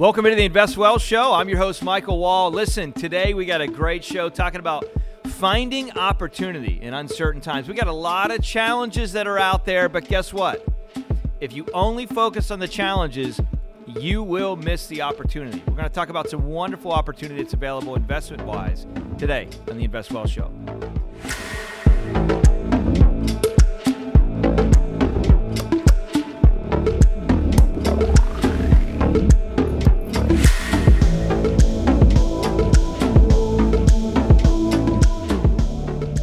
Welcome into the Invest Well Show. I'm your host, Michael Wall. Listen, today we got a great show talking about finding opportunity in uncertain times. We got a lot of challenges that are out there, but guess what? If you only focus on the challenges, you will miss the opportunity. We're going to talk about some wonderful opportunity that's available investment wise today on the Invest Well Show.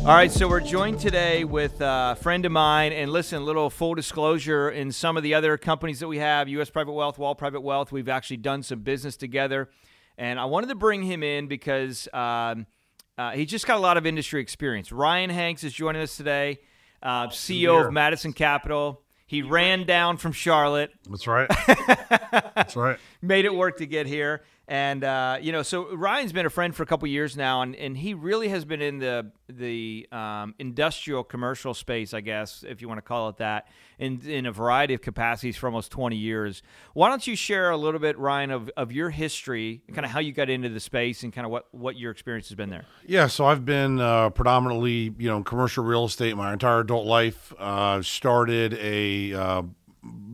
All right, so we're joined today with a friend of mine, and listen, a little full disclosure in some of the other companies that we have, U.S. Private Wealth, Wall Private Wealth, we've actually done some business together, and I wanted to bring him in because um, uh, he's just got a lot of industry experience. Ryan Hanks is joining us today, uh, CEO of Madison Capital. He ran down from Charlotte. That's right. That's right. Made it work to get here. And uh, you know, so Ryan's been a friend for a couple years now, and, and he really has been in the the um, industrial commercial space, I guess, if you want to call it that, in in a variety of capacities for almost twenty years. Why don't you share a little bit, Ryan, of, of your history, kind of how you got into the space, and kind of what what your experience has been there? Yeah, so I've been uh, predominantly, you know, commercial real estate my entire adult life. Uh, started a uh,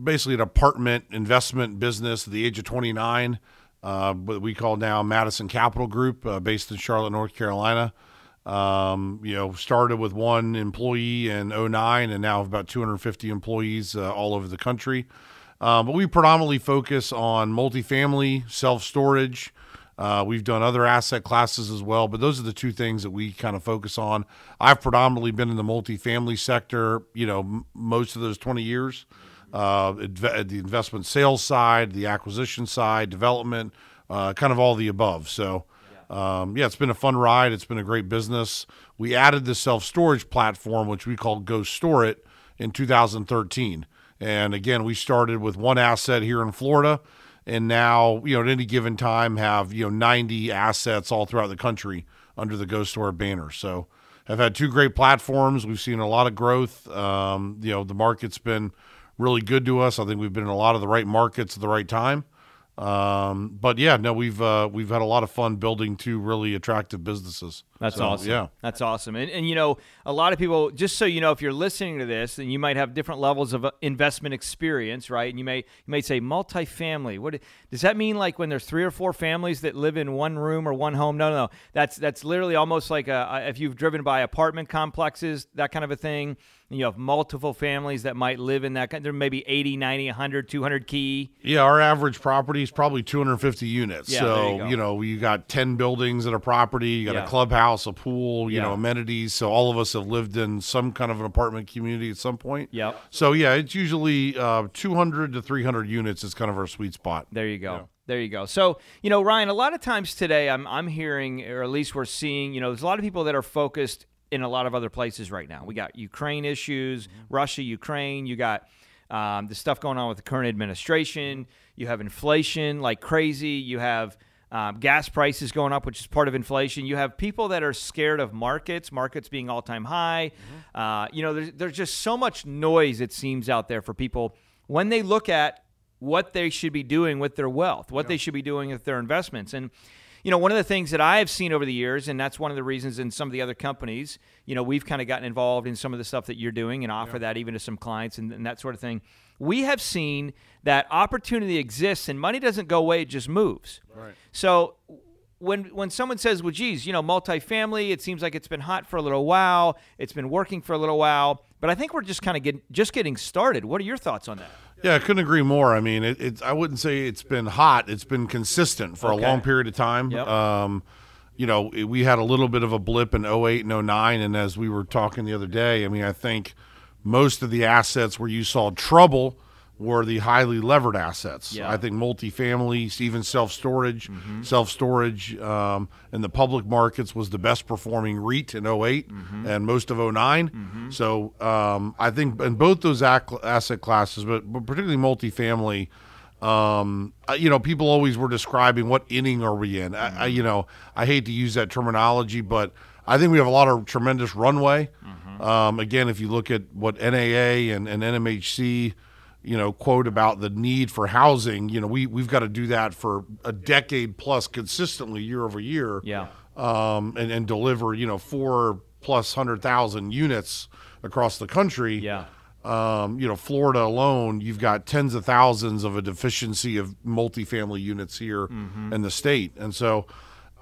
basically an apartment investment business at the age of twenty nine uh, what we call now Madison Capital Group, uh, based in Charlotte, North Carolina. Um, you know, started with one employee in 09 and now have about 250 employees uh, all over the country. Uh, but we predominantly focus on multifamily, self storage. Uh, we've done other asset classes as well, but those are the two things that we kind of focus on. I've predominantly been in the multifamily sector, you know, m- most of those 20 years uh, the investment sales side, the acquisition side, development, uh, kind of all the above. So, um, yeah, it's been a fun ride. It's been a great business. We added the self storage platform, which we call Go Store It, in 2013. And again, we started with one asset here in Florida, and now you know at any given time have you know 90 assets all throughout the country under the Go Store banner. So, have had two great platforms. We've seen a lot of growth. Um, you know, the market's been really good to us. I think we've been in a lot of the right markets at the right time. Um, but yeah, no, we've uh, we've had a lot of fun building two really attractive businesses. That's so, awesome. Yeah, that's awesome. And and you know, a lot of people. Just so you know, if you're listening to this, then you might have different levels of uh, investment experience, right? And you may you may say multifamily. What does that mean? Like when there's three or four families that live in one room or one home? No, no, no. That's that's literally almost like a, if you've driven by apartment complexes, that kind of a thing you have multiple families that might live in that there may be 80 90 100 200 key. Yeah our average property is probably 250 units. Yeah, so you, you, know you got 10 buildings at a property you got yeah. a clubhouse a pool you yeah. know amenities. So all of us have lived in some kind of an apartment community at some point. Yep. So yeah it's usually uh, 200 to 300 units is kind of our sweet spot. There you go. There you go. So, you know, Ryan, a lot of times today I'm I'm hearing or at least we're seeing, you know, there's a lot of people that are focused in a lot of other places right now. We got Ukraine issues, mm-hmm. Russia, Ukraine. You got um, the stuff going on with the current administration. You have inflation like crazy. You have um, gas prices going up, which is part of inflation. You have people that are scared of markets, markets being all time high. Mm-hmm. Uh, you know, there's, there's just so much noise, it seems, out there for people when they look at what they should be doing with their wealth, what yeah. they should be doing with their investments. And you know, one of the things that I have seen over the years, and that's one of the reasons in some of the other companies, you know, we've kind of gotten involved in some of the stuff that you're doing and offer yeah. that even to some clients and, and that sort of thing. We have seen that opportunity exists and money doesn't go away; it just moves. Right. So when when someone says, "Well, geez, you know, multifamily, it seems like it's been hot for a little while, it's been working for a little while," but I think we're just kind of get, just getting started. What are your thoughts on that? Yeah, I couldn't agree more. I mean, it, it's I wouldn't say it's been hot. It's been consistent for okay. a long period of time. Yep. Um, you know, we had a little bit of a blip in 08 and 09 and as we were talking the other day, I mean, I think most of the assets where you saw trouble were the highly levered assets. Yeah. I think multifamily, even self storage, mm-hmm. self storage um, in the public markets was the best performing REIT in 8 mm-hmm. and most of 9 mm-hmm. So um, I think in both those asset classes, but, but particularly multifamily, um, you know, people always were describing what inning are we in. I, I, Mm-hmm. you know, I hate to use that terminology, but I think we have a lot of tremendous runway. Mm-hmm. Um, again, if you look at what NAA and, and NMHC you know, quote about the need for housing. You know, we we've got to do that for a decade plus consistently year over year. Yeah. Um, and, and deliver, you know, four plus hundred thousand units across the country. Yeah. Um, you know, Florida alone, you've got tens of thousands of a deficiency of multifamily units here in the state. And so,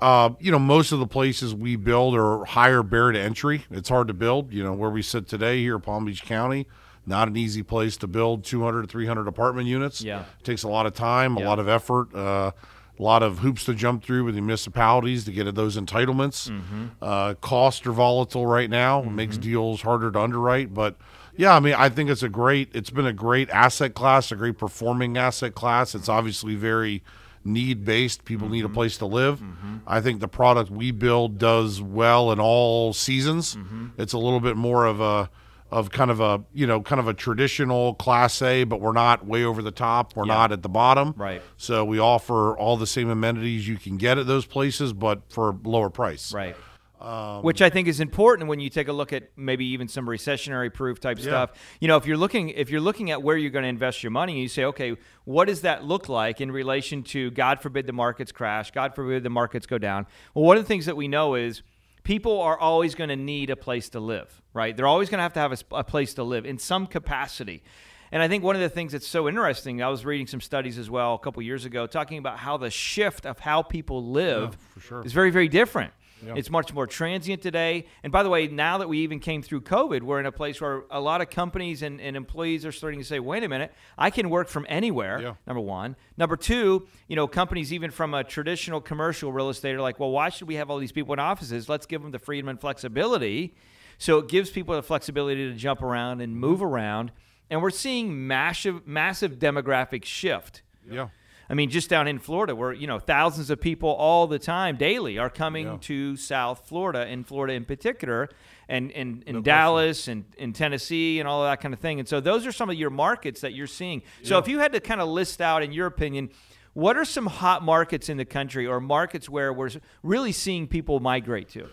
uh, you know, most of the places we build are higher barrier to entry. It's hard to build. You know, where we sit today here, Palm Beach County, not an easy place to build 200 300 apartment units. Yeah. It takes a lot of time, Yeah. a lot of effort, uh, a lot of hoops to jump through with the municipalities to get at those entitlements. Mm-hmm. Uh, costs are volatile right now. It makes deals harder to underwrite. But yeah, I mean, I think it's a great, it's been a great asset class, a great performing asset class. It's obviously very need based. People need a Mm-hmm. place to live. I think the product we build does well in all seasons. Mm-hmm. It's a little bit more of a, of kind of a you know kind of a traditional class A, but we're not way over the top. We're Yeah. not at the bottom. Right. So we offer all the same amenities you can get at those places, but for lower price. Right. Um, Which I think is important when you take a look at maybe even some recessionary proof type stuff. You know, if you're looking if you're looking at where you're going to invest your money, you say, okay, what does that look like in relation to God forbid the markets crash, God forbid the markets go down. Well, one of the things that we know is people are always going to need a place to live, right? They're always going to have to have a, a place to live in some capacity. And I think one of the things that's so interesting, I was reading some studies as well a couple years ago talking about how the shift of how people live is very, very different. It's much more transient today. And by the way, now that we even came through COVID, we're in a place where a lot of companies and, and employees are starting to say, wait a minute, I can work from anywhere, Yeah. number one. Number two, you know, companies even from a traditional commercial real estate are like, well, why should we have all these people in offices? Let's give them the freedom and flexibility. So it gives people the flexibility to jump around and move mm-hmm. around. And we're seeing massive, massive demographic shift. Yeah. I mean, just down in Florida, where you know thousands of people all the time, daily, are coming Yeah. to South Florida, in Florida in particular, and in Dallas and in Tennessee and all of that kind of thing. And so those are some of your markets that you're seeing. So if you had to kind of list out, in your opinion, what are some hot markets in the country or markets where we're really seeing people migrate to?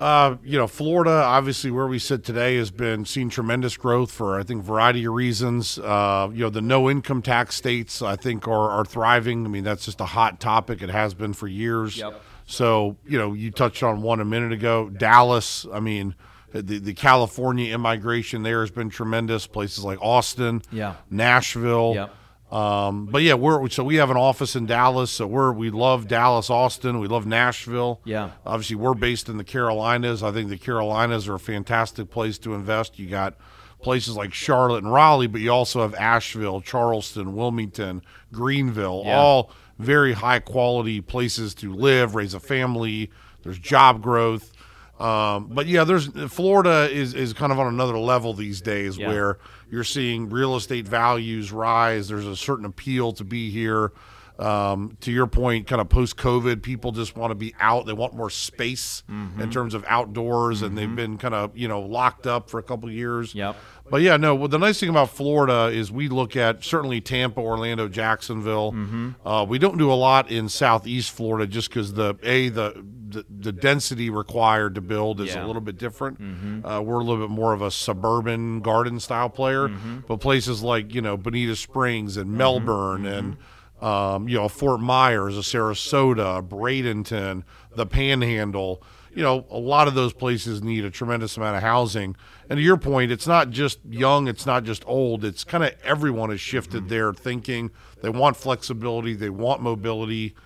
Uh, you know, Florida, obviously, where we sit today, has been seeing tremendous growth for I think a variety of reasons. Uh, you know, the no income tax states I think are, are thriving. I mean, that's just a hot topic. It has been for years. Yep. So you know, you touched on one a minute ago. Dallas. I mean, the the California immigration there has been tremendous. Places like Austin. Yeah. Nashville. Yep. Um, but yeah, we're so we have an office in Dallas, so we're we love Dallas, Austin, we love Nashville. Yeah. Obviously, we're based in the Carolinas. I think the Carolinas are a fantastic place to invest. You got places like Charlotte and Raleigh, but you also have Asheville, Charleston, Wilmington, Greenville, Yeah. all very high quality places to live, raise a family. There's job growth. Um, but yeah, there's Florida is, is kind of on another level these days Yeah. where you're seeing real estate values rise. There's a certain appeal to be here. Um, to your point, kind of post COVID, people just want to be out. They want more space Mm-hmm. in terms of outdoors, and they've been kind of you know locked up for a couple of years. Yep. But yeah, no. Well, the nice thing about Florida is we look at certainly Tampa, Orlando, Jacksonville. Mm-hmm. Uh, we don't do a lot in Southeast Florida just because the a the, the the density required to build is Yeah. Mm-hmm. a little bit different. Uh, we're a little bit more of a suburban garden style player, Mm-hmm. but places like you know Bonita Springs and Melbourne and um, you know Fort Myers, a Sarasota, Bradenton, the Panhandle. You know, a lot of those places need a tremendous amount of housing. And to your point, it's not just young, it's not just old. It's kind of everyone has shifted their thinking. They want flexibility, they want mobility.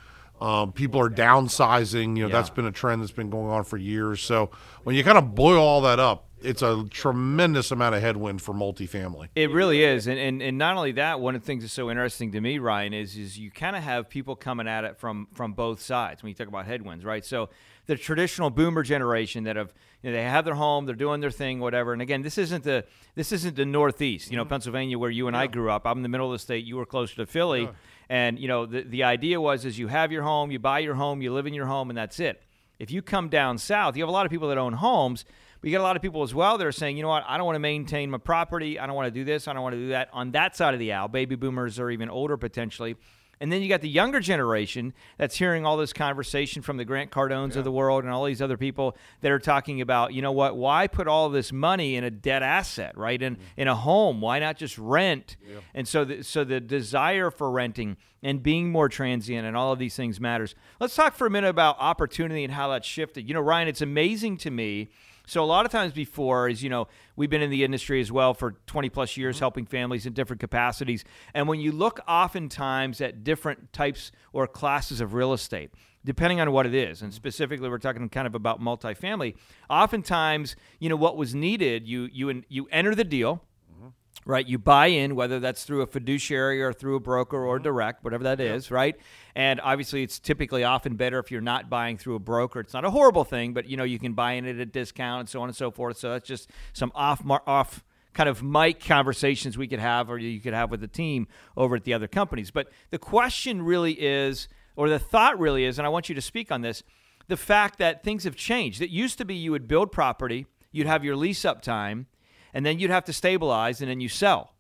Um, people are downsizing. You know, Yeah. that's been a trend that's been going on for years. So when you kind of boil all that up, it's a tremendous amount of headwind for multifamily. It really is, and, and and not only that, one of the things that's so interesting to me, Ryan, is is you kind of have people coming at it from from both sides when you talk about headwinds, right? So the traditional boomer generation that have you know, they have their home, they're doing their thing, whatever. And again, this isn't the this isn't the Northeast, you know, mm-hmm. Pennsylvania, where you and I grew up. I'm in the middle of the state. You were closer to Philly, and you know the the idea was is you have your home, you buy your home, you live in your home, and that's it. If you come down south, you have a lot of people that own homes, you got a lot of people as well that are saying, you know what, I don't want to maintain my property. I don't want to do this. I don't want to do that. On that side of the aisle, baby boomers or even older potentially. And then you got the younger generation that's hearing all this conversation from the Grant Cardones of the world and all these other people that are talking about, you know what, why put all this money in a debt asset, right? In mm-hmm. in a home, why not just rent? And so the, so the desire for renting and being more transient and all of these things matters. Let's talk for a minute about opportunity and how that's shifted. You know, Ryan, it's amazing to me so a lot of times before is, you know, we've been in the industry as well for 20 plus years mm-hmm. helping families in different capacities. And when you look oftentimes at different types or classes of real estate, depending on what it is, and mm-hmm. specifically we're talking kind of about multifamily, oftentimes, you know, what was needed, you you you enter the deal, right? You buy in, whether that's through a fiduciary or through a broker or mm-hmm. direct, whatever that is, right? And obviously, it's typically often better if you're not buying through a broker. It's not a horrible thing, but you know you can buy in at a discount and so on and so forth. So that's just some off mar- off kind of mic conversations we could have, or you could have with the team over at the other companies. But the question really is, or the thought really is, and I want you to speak on this: the fact that things have changed. It used to be you would build property, you'd have your lease up time and then you'd have to stabilize and then you sell.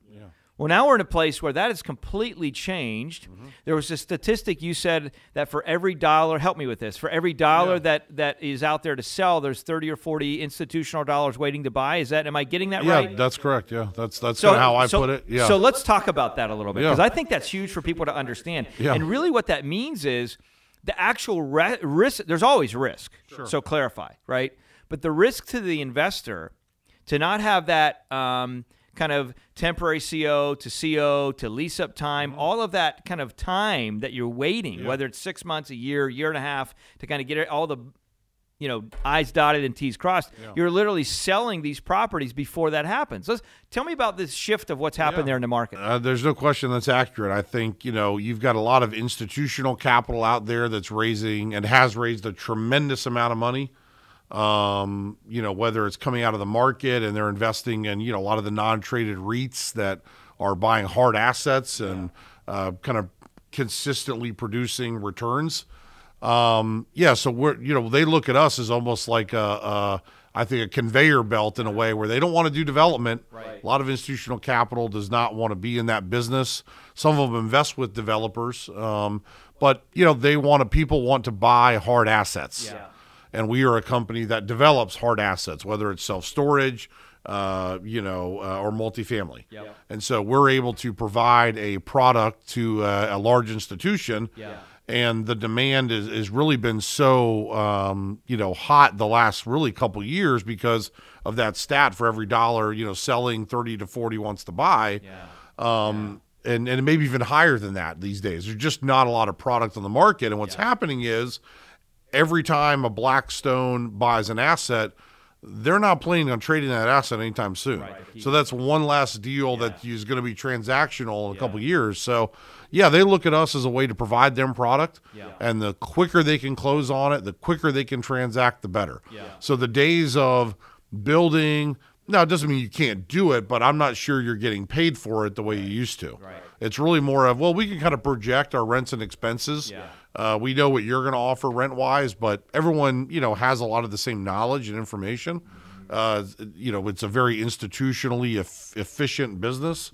Well, now we're in a place where that has completely changed. Mm-hmm. There was a statistic you said that for every dollar, help me with this, for every dollar Yeah. that, that is out there to sell, there's 30 or 40 institutional dollars waiting to buy. Is that, am I getting that Yeah, right? Yeah, that's correct. Yeah, that's that's of how I so- put it. Yeah. So let's talk about that a little bit Yeah. because I think that's huge for people to understand. Yeah. And really, what that means is the actual re- risk. There's always risk. Sure. So clarify, right? But the risk to the investor to not have that um, kind of temporary CO to CO to lease up time, Mm-hmm. all of that kind of time that you're waiting, whether it's six months, a year, year and a half, to kind of get it, all the you know I's dotted and T's crossed. You're literally selling these properties before that happens. Let's tell me about this shift of what's happened Yeah. there in the market. Uh, there's no question that's accurate. I think you know you've got a lot of institutional capital out there that's raising and has raised a tremendous amount of money. Um, you know whether it's coming out of the market and they're investing in you know a lot of the non-traded REITs that are buying hard assets and uh, kind of consistently producing returns. Um, yeah, so we're you know they look at us as almost like a, a I think a conveyor belt in a way where they don't want to do development. Right. A lot of institutional capital does not want to be in that business. Some of them invest with developers, um, but you know they want to. People want to buy hard assets, Yeah. And we are a company that develops hard assets, whether it's self storage, uh, you know, uh, or multifamily. Yep. And so we're able to provide a product to uh, a large institution. Yeah. And the demand is has really been so um, you know hot the last really couple years because of that stat for every dollar you know selling thirty to forty wants to buy, um, and and maybe even higher than that these days. There's just not a lot of product on the market, and what's happening is every time a Blackstone buys an asset, they're not planning on trading that asset anytime soon. So that's one last deal that is going to be transactional in a couple years. So yeah, they look at us as a way to provide them product, and the quicker they can close on it, the quicker they can transact, the better. So the days of building. Now, it doesn't mean you can't do it, but I'm not sure you're getting paid for it the way you used to. Right. It's really more of, well, we can kind of project our rents and expenses. Yeah. Uh, we know what you're going to offer rent wise, but everyone, you know, has a lot of the same knowledge and information. Uh, you know, it's a very institutionally eff- efficient business.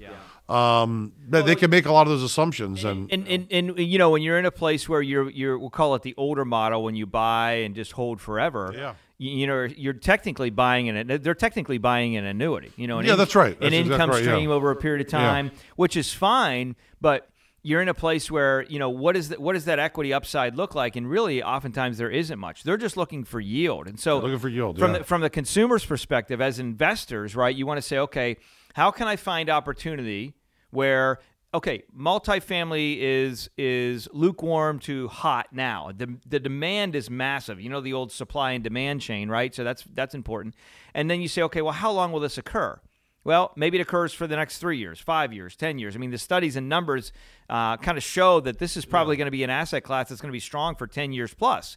Um, but they can make a lot of those assumptions, and, And, and and you know when you're in a place where you're you're we'll call it the older model when you buy and just hold forever. Yeah. You, know you're technically buying an they're technically buying an annuity. You know, an Yeah, that's right. An exactly income right, yeah. stream over a period of time, which is fine, but you're in a place where you know what is that what does that equity upside look like and really oftentimes there isn't much they're just looking for yield and so Looking for yield, from yeah. the, from the consumer's perspective as investors right you want to say okay how can i find opportunity where okay multifamily is is lukewarm to hot now. The, the demand is massive. You know the old supply and demand chain right? So that's that's important. And then you say okay well how long will this occur? Well, maybe it occurs for the next three years, five years, 10 years. I mean, the studies and numbers uh, kind of show that this is probably going to be an asset class that's going to be strong for 10 years plus.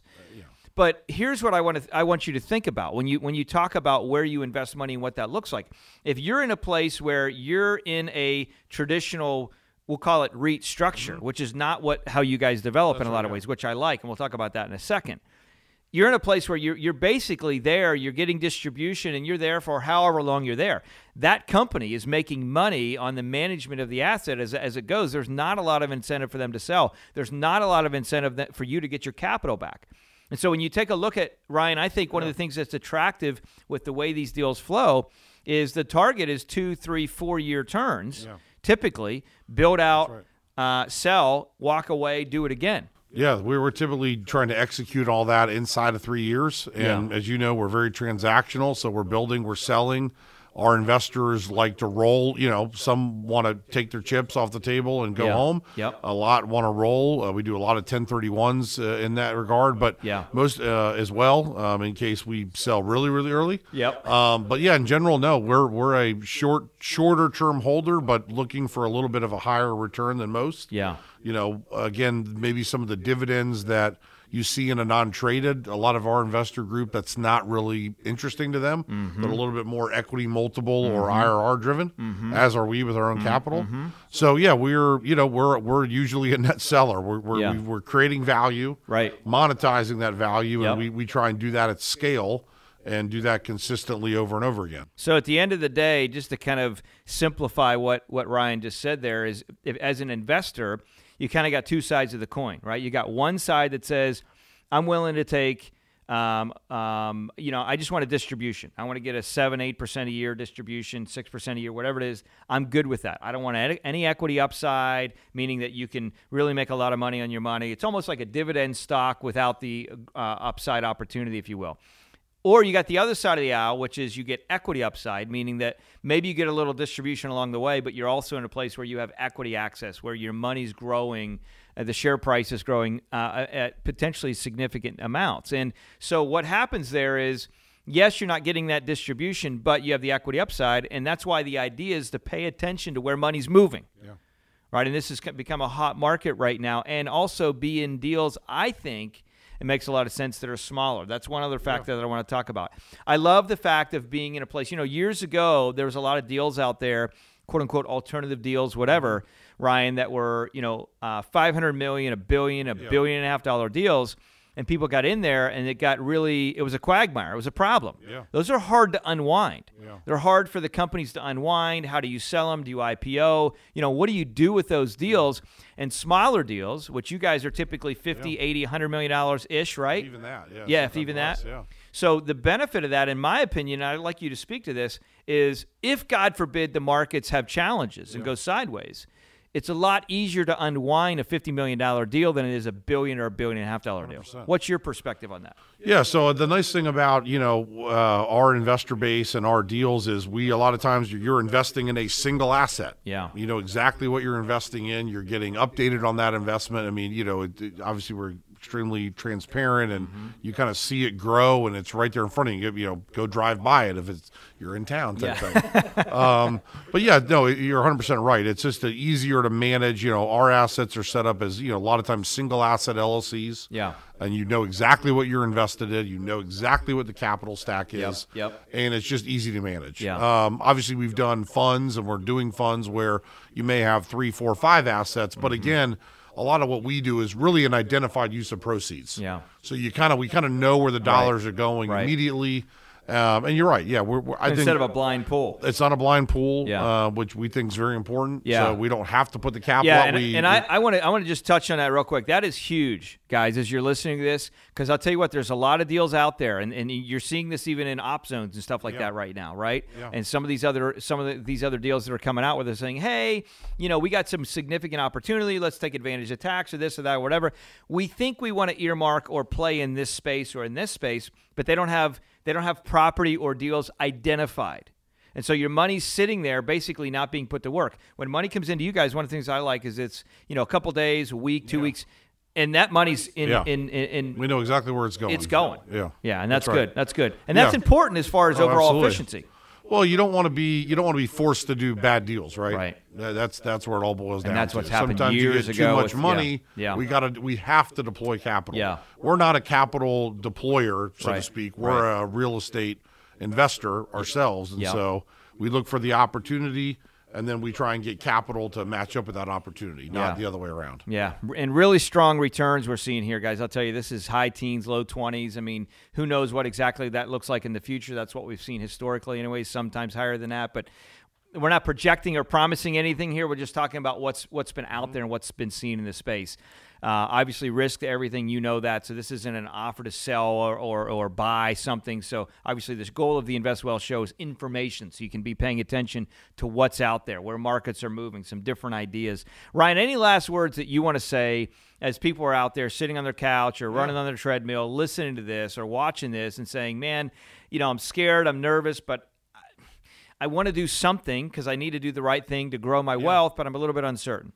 But here's what I want to I want you to think about when you when you talk about where you invest money and what that looks like. If you're in a place where you're in a traditional we'll call it REIT structure, mm-hmm. which is not what how you guys develop in a lot of ways, which I like and we'll talk about that in a second you're in a place where you're, you're basically there, you're getting distribution, and you're there for however long you're there. That company is making money on the management of the asset as, as it goes. There's not a lot of incentive for them to sell, there's not a lot of incentive that, for you to get your capital back. And so when you take a look at Ryan, I think one yeah. of the things that's attractive with the way these deals flow is the target is two, three, four year turns, yeah. Typically build out, right. uh, sell, walk away, do it again. Yeah, we were typically trying to execute all that inside of three years. And yeah. as you know, we're very transactional. So we're building, we're selling. Our investors like to roll. You know, some want to take their chips off the table and go yeah. home. Yep. A lot want to roll. Uh, we do a lot of 1031s uh, in that regard, but yeah. most uh, as well um, in case we sell really, really early. Yep. Um, but yeah, in general, no, we're we're a short, shorter term holder, but looking for a little bit of a higher return than most. Yeah you know, again, maybe some of the dividends that you see in a non-traded, a lot of our investor group that's not really interesting to them, mm-hmm. but a little bit more equity multiple mm-hmm. or IRR driven, mm-hmm. as are we with our own mm-hmm. capital. Mm-hmm. So yeah, we're you know we're we're usually a net seller. We're we're, yeah. we, are creating value, right? Monetizing that value, yep. and we we try and do that at scale and do that consistently over and over again. So at the end of the day, just to kind of simplify what what Ryan just said there is if, as an investor, you kind of got two sides of the coin, right? You got one side that says, I'm willing to take, um, um, you know, I just want a distribution. I want to get a 7 8% a year distribution, 6% a year, whatever it is. I'm good with that. I don't want any equity upside, meaning that you can really make a lot of money on your money. It's almost like a dividend stock without the uh, upside opportunity, if you will. Or you got the other side of the aisle, which is you get equity upside, meaning that maybe you get a little distribution along the way, but you're also in a place where you have equity access, where your money's growing, uh, the share price is growing uh, at potentially significant amounts. And so what happens there is, yes, you're not getting that distribution, but you have the equity upside, and that's why the idea is to pay attention to where money's moving. Yeah. Right, and this has become a hot market right now, and also be in deals. I think it makes a lot of sense that are smaller. That's one other factor yeah. that I want to talk about. I love the fact of being in a place, you know, years ago, there was a lot of deals out there, quote unquote, alternative deals, whatever, Ryan, that were, you know, uh, 500 million, a billion, a yeah. billion and a half dollar deals and people got in there and it got really it was a quagmire. It was a problem. Yeah. those are hard to unwind. Yeah. they're hard for the companies to unwind. How do you sell them do you ipo you know what do you do with those deals? And smaller deals which you guys are typically 50 yeah. 80 100 million dollars ish right even that yeah. Yeah if even that. yeah. So the benefit of that in my opinion i'd like you to speak to this is if god forbid the markets have challenges and go sideways it's a lot easier to unwind a $50 million deal than it is a billion or a billion and a half dollar deal. 100%. What's your perspective on that? Yeah, so the nice thing about, you know, uh, our investor base and our deals is we, a lot of times you're investing in a single asset. Yeah. You know exactly what you're investing in. You're getting updated on that investment. I mean, you know, it, obviously we're extremely transparent and mm-hmm. you kind of see it grow and it's right there in front of you. You know, go drive by it if it's you're in town type yeah. thing. um, but yeah, no, you're 100 percent right. It's just easier to manage. You know, our assets are set up as you know a lot of times single asset LLCs. Yeah, and you know exactly what you're invested in. You know exactly what the capital stack is. Yep. yep. And it's just easy to manage. Yeah. Um, obviously, we've done funds and we're doing funds where you may have three, four, five assets, but mm-hmm. again a lot of what we do is really an identified use of proceeds. Yeah. So you kind of we kind of know where the dollars right. are going right. immediately. Um, and you're right. Yeah, we're, we're I instead think of a blind pool. It's not a blind pool, yeah. uh, which we think is very important. Yeah, so we don't have to put the cap. Yeah, and, we, and I want to I want to just touch on that real quick. That is huge, guys. As you're listening to this, because I'll tell you what, there's a lot of deals out there, and, and you're seeing this even in op zones and stuff like yeah. that right now, right? Yeah. And some of these other some of the, these other deals that are coming out with they're saying, hey, you know, we got some significant opportunity. Let's take advantage of tax or this or that or whatever. We think we want to earmark or play in this space or in this space, but they don't have they don't have property or deals identified. And so your money's sitting there basically not being put to work. When money comes into you guys, one of the things I like is it's, you know, a couple days, a week, two yeah. weeks, and that money's in, yeah. in, in, in, We know exactly where it's going. It's going. Yeah. Yeah, and that's, that's good. That's good. And that's important as far as oh, overall absolutely. efficiency. Well, you don't want to be you don't want to be forced to do bad deals, right? Right. That's that's where it all boils and down. that's to. what's happened Sometimes years you get ago too much with, money. Yeah, yeah. We got to we have to deploy capital. Yeah. We're not a capital deployer, so right. to speak. We're right. a real estate investor ourselves, and so we look for the opportunity and then we try and get capital to match up with that opportunity, not Yeah. the other way around. Yeah, and really strong returns we're seeing here, guys. I'll tell you, this is high teens, low 20s. I mean, who knows what exactly that looks like in the future? That's what we've seen historically, anyways, sometimes higher than that. But we're not projecting or promising anything here. We're just talking about what's what's been out there and what's been seen in the space. Uh, obviously, risk to everything, you know that. So this isn't an offer to sell or, or, or buy something. So obviously, this goal of the Invest Well show is information, so you can be paying attention to what's out there, where markets are moving, some different ideas. Ryan, any last words that you want to say as people are out there sitting on their couch or running on their treadmill, listening to this or watching this and saying, "Man, you know, I'm scared, I'm nervous, but." I want to do something because I need to do the right thing to grow my wealth, but I'm a little bit uncertain.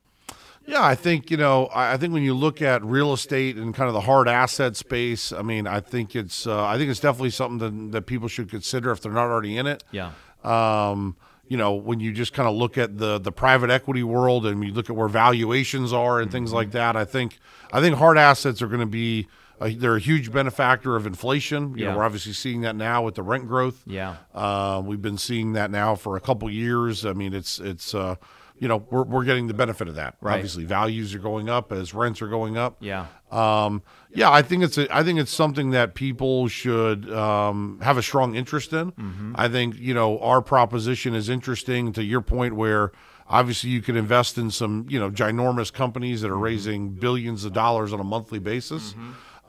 Yeah, I think you know. I think when you look at real estate and kind of the hard asset space, I mean, I think it's uh, I think it's definitely something that, that people should consider if they're not already in it. Yeah. Um, you know, when you just kind of look at the the private equity world and you look at where valuations are and things like that, I think I think hard assets are going to be they're a huge benefactor of inflation. You Yeah. know, we're obviously seeing that now with the rent growth. Yeah. Uh, we've been seeing that now for a couple years. I mean, it's it's uh, you know we're we're getting the benefit of that. Right. Obviously, values are going up as rents are going up. Yeah. Um, yeah, I think it's a, I think it's something that people should um, have a strong interest in. Mm-hmm. I think you know our proposition is interesting to your point where obviously you can invest in some you know ginormous companies that are raising billions of dollars on a monthly basis.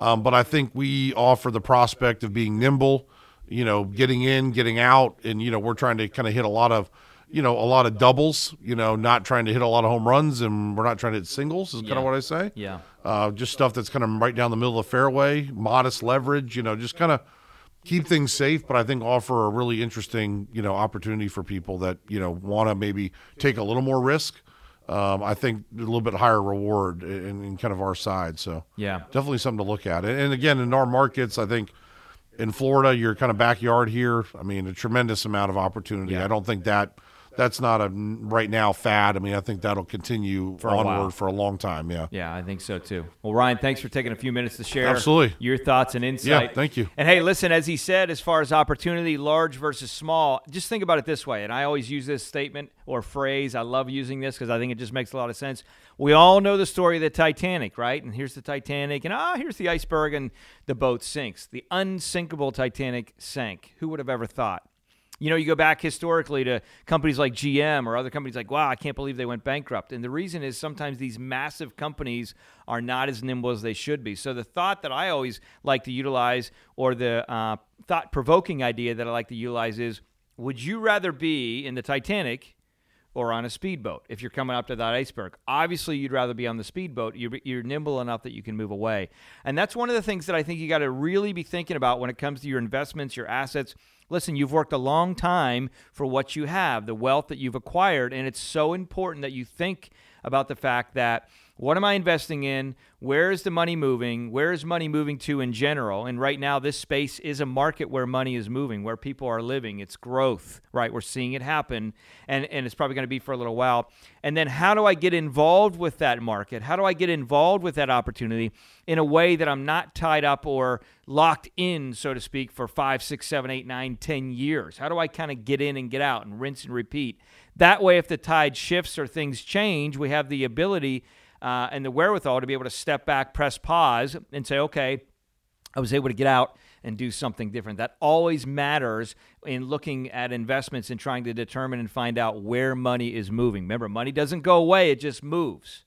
Um, but I think we offer the prospect of being nimble, you know, getting in, getting out, and you know we're trying to kind of hit a lot of you know a lot of doubles, you know, not trying to hit a lot of home runs, and we're not trying to hit singles. Is kind of what I say. Yeah. Uh, just stuff that's kind of right down the middle of the fairway, modest leverage, you know, just kind of keep things safe, but I think offer a really interesting, you know, opportunity for people that, you know, want to maybe take a little more risk. Um, I think a little bit higher reward in, in kind of our side. So Yeah. definitely something to look at. And, and again, in our markets, I think in Florida, your kind of backyard here, I mean, a tremendous amount of opportunity. Yeah. I don't think that that's not a right now fad. I mean, I think that'll continue while. onward for a long time. Yeah. Yeah, I think so too. Well, Ryan, thanks for taking a few minutes to share Absolutely. your thoughts and insight. Yeah, thank you. And hey, listen, as he said, as far as opportunity, large versus small, just think about it this way. And I always use this statement or phrase. I love using this because I think it just makes a lot of sense. We all know the story of the Titanic, right? And here's the Titanic, and ah, here's the iceberg, and the boat sinks. The unsinkable Titanic sank. Who would have ever thought? You know, you go back historically to companies like GM or other companies like, wow, I can't believe they went bankrupt. And the reason is sometimes these massive companies are not as nimble as they should be. So the thought that I always like to utilize, or the uh, thought provoking idea that I like to utilize is would you rather be in the Titanic or on a speedboat if you're coming up to that iceberg. Obviously, you'd rather be on the speedboat. You're, you're nimble enough that you can move away. And that's one of the things that I think you got to really be thinking about when it comes to your investments, your assets. Listen, you've worked a long time for what you have, the wealth that you've acquired, and it's so important that you think about the fact that what am I investing in? Where is the money moving? Where is money moving to in general? And right now, this space is a market where money is moving, where people are living. It's growth, right? We're seeing it happen, and, and it's probably going to be for a little while. And then, how do I get involved with that market? How do I get involved with that opportunity in a way that I'm not tied up or locked in, so to speak, for five, six, seven, eight, nine, ten years? How do I kind of get in and get out and rinse and repeat? That way, if the tide shifts or things change, we have the ability uh, and the wherewithal to be able to step back, press pause, and say, okay, I was able to get out and do something different. That always matters in looking at investments and trying to determine and find out where money is moving. Remember, money doesn't go away, it just moves.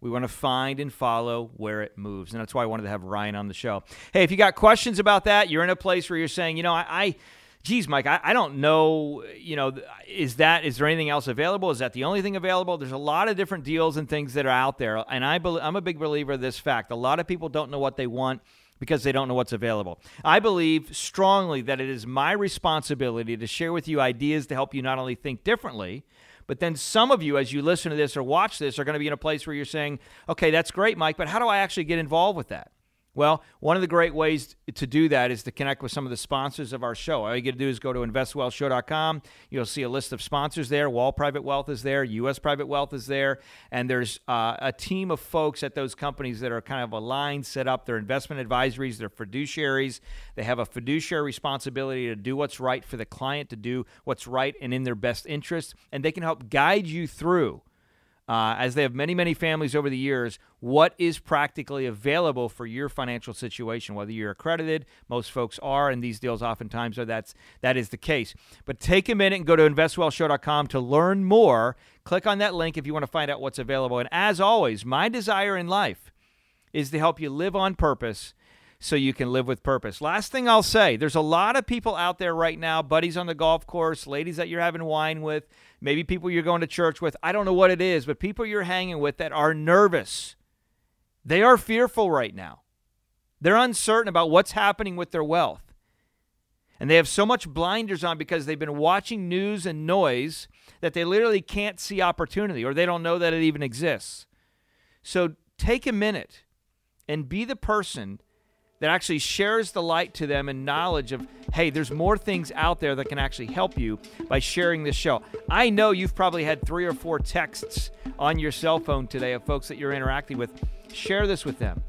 We want to find and follow where it moves. And that's why I wanted to have Ryan on the show. Hey, if you got questions about that, you're in a place where you're saying, you know, I, I geez, Mike, I, I don't know, you know, is that, is there anything else available? Is that the only thing available? There's a lot of different deals and things that are out there. And I bel I'm a big believer of this fact. A lot of people don't know what they want because they don't know what's available. I believe strongly that it is my responsibility to share with you ideas to help you not only think differently, but then some of you, as you listen to this or watch this, are going to be in a place where you're saying, okay, that's great, Mike, but how do I actually get involved with that? Well, one of the great ways to do that is to connect with some of the sponsors of our show. All you got to do is go to investwellshow.com. You'll see a list of sponsors there. Wall Private Wealth is there. U.S. Private Wealth is there. And there's uh, a team of folks at those companies that are kind of aligned, set up. They're investment advisories, they're fiduciaries. They have a fiduciary responsibility to do what's right for the client, to do what's right and in their best interest. And they can help guide you through uh, as they have many, many families over the years, what is practically available for your financial situation, whether you're accredited, most folks are, and these deals oftentimes are that's that is the case. But take a minute and go to investwellshow.com to learn more. Click on that link if you want to find out what's available. And as always, my desire in life is to help you live on purpose so you can live with purpose. Last thing I'll say there's a lot of people out there right now, buddies on the golf course, ladies that you're having wine with, maybe people you're going to church with. I don't know what it is, but people you're hanging with that are nervous. They are fearful right now. They're uncertain about what's happening with their wealth. And they have so much blinders on because they've been watching news and noise that they literally can't see opportunity or they don't know that it even exists. So take a minute and be the person that actually shares the light to them and knowledge of, hey, there's more things out there that can actually help you by sharing this show. I know you've probably had three or four texts on your cell phone today of folks that you're interacting with. Share this with them.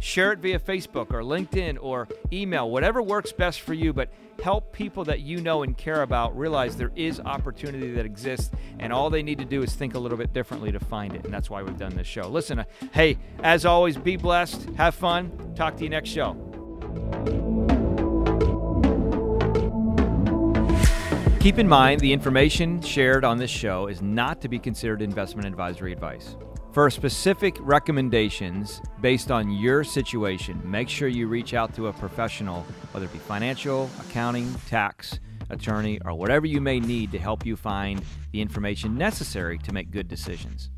Share it via Facebook or LinkedIn or email, whatever works best for you, but help people that you know and care about realize there is opportunity that exists, and all they need to do is think a little bit differently to find it. And that's why we've done this show. Listen, uh, hey, as always, be blessed, have fun. Talk to you next show. Keep in mind the information shared on this show is not to be considered investment advisory advice. For specific recommendations based on your situation, make sure you reach out to a professional, whether it be financial, accounting, tax, attorney, or whatever you may need to help you find the information necessary to make good decisions.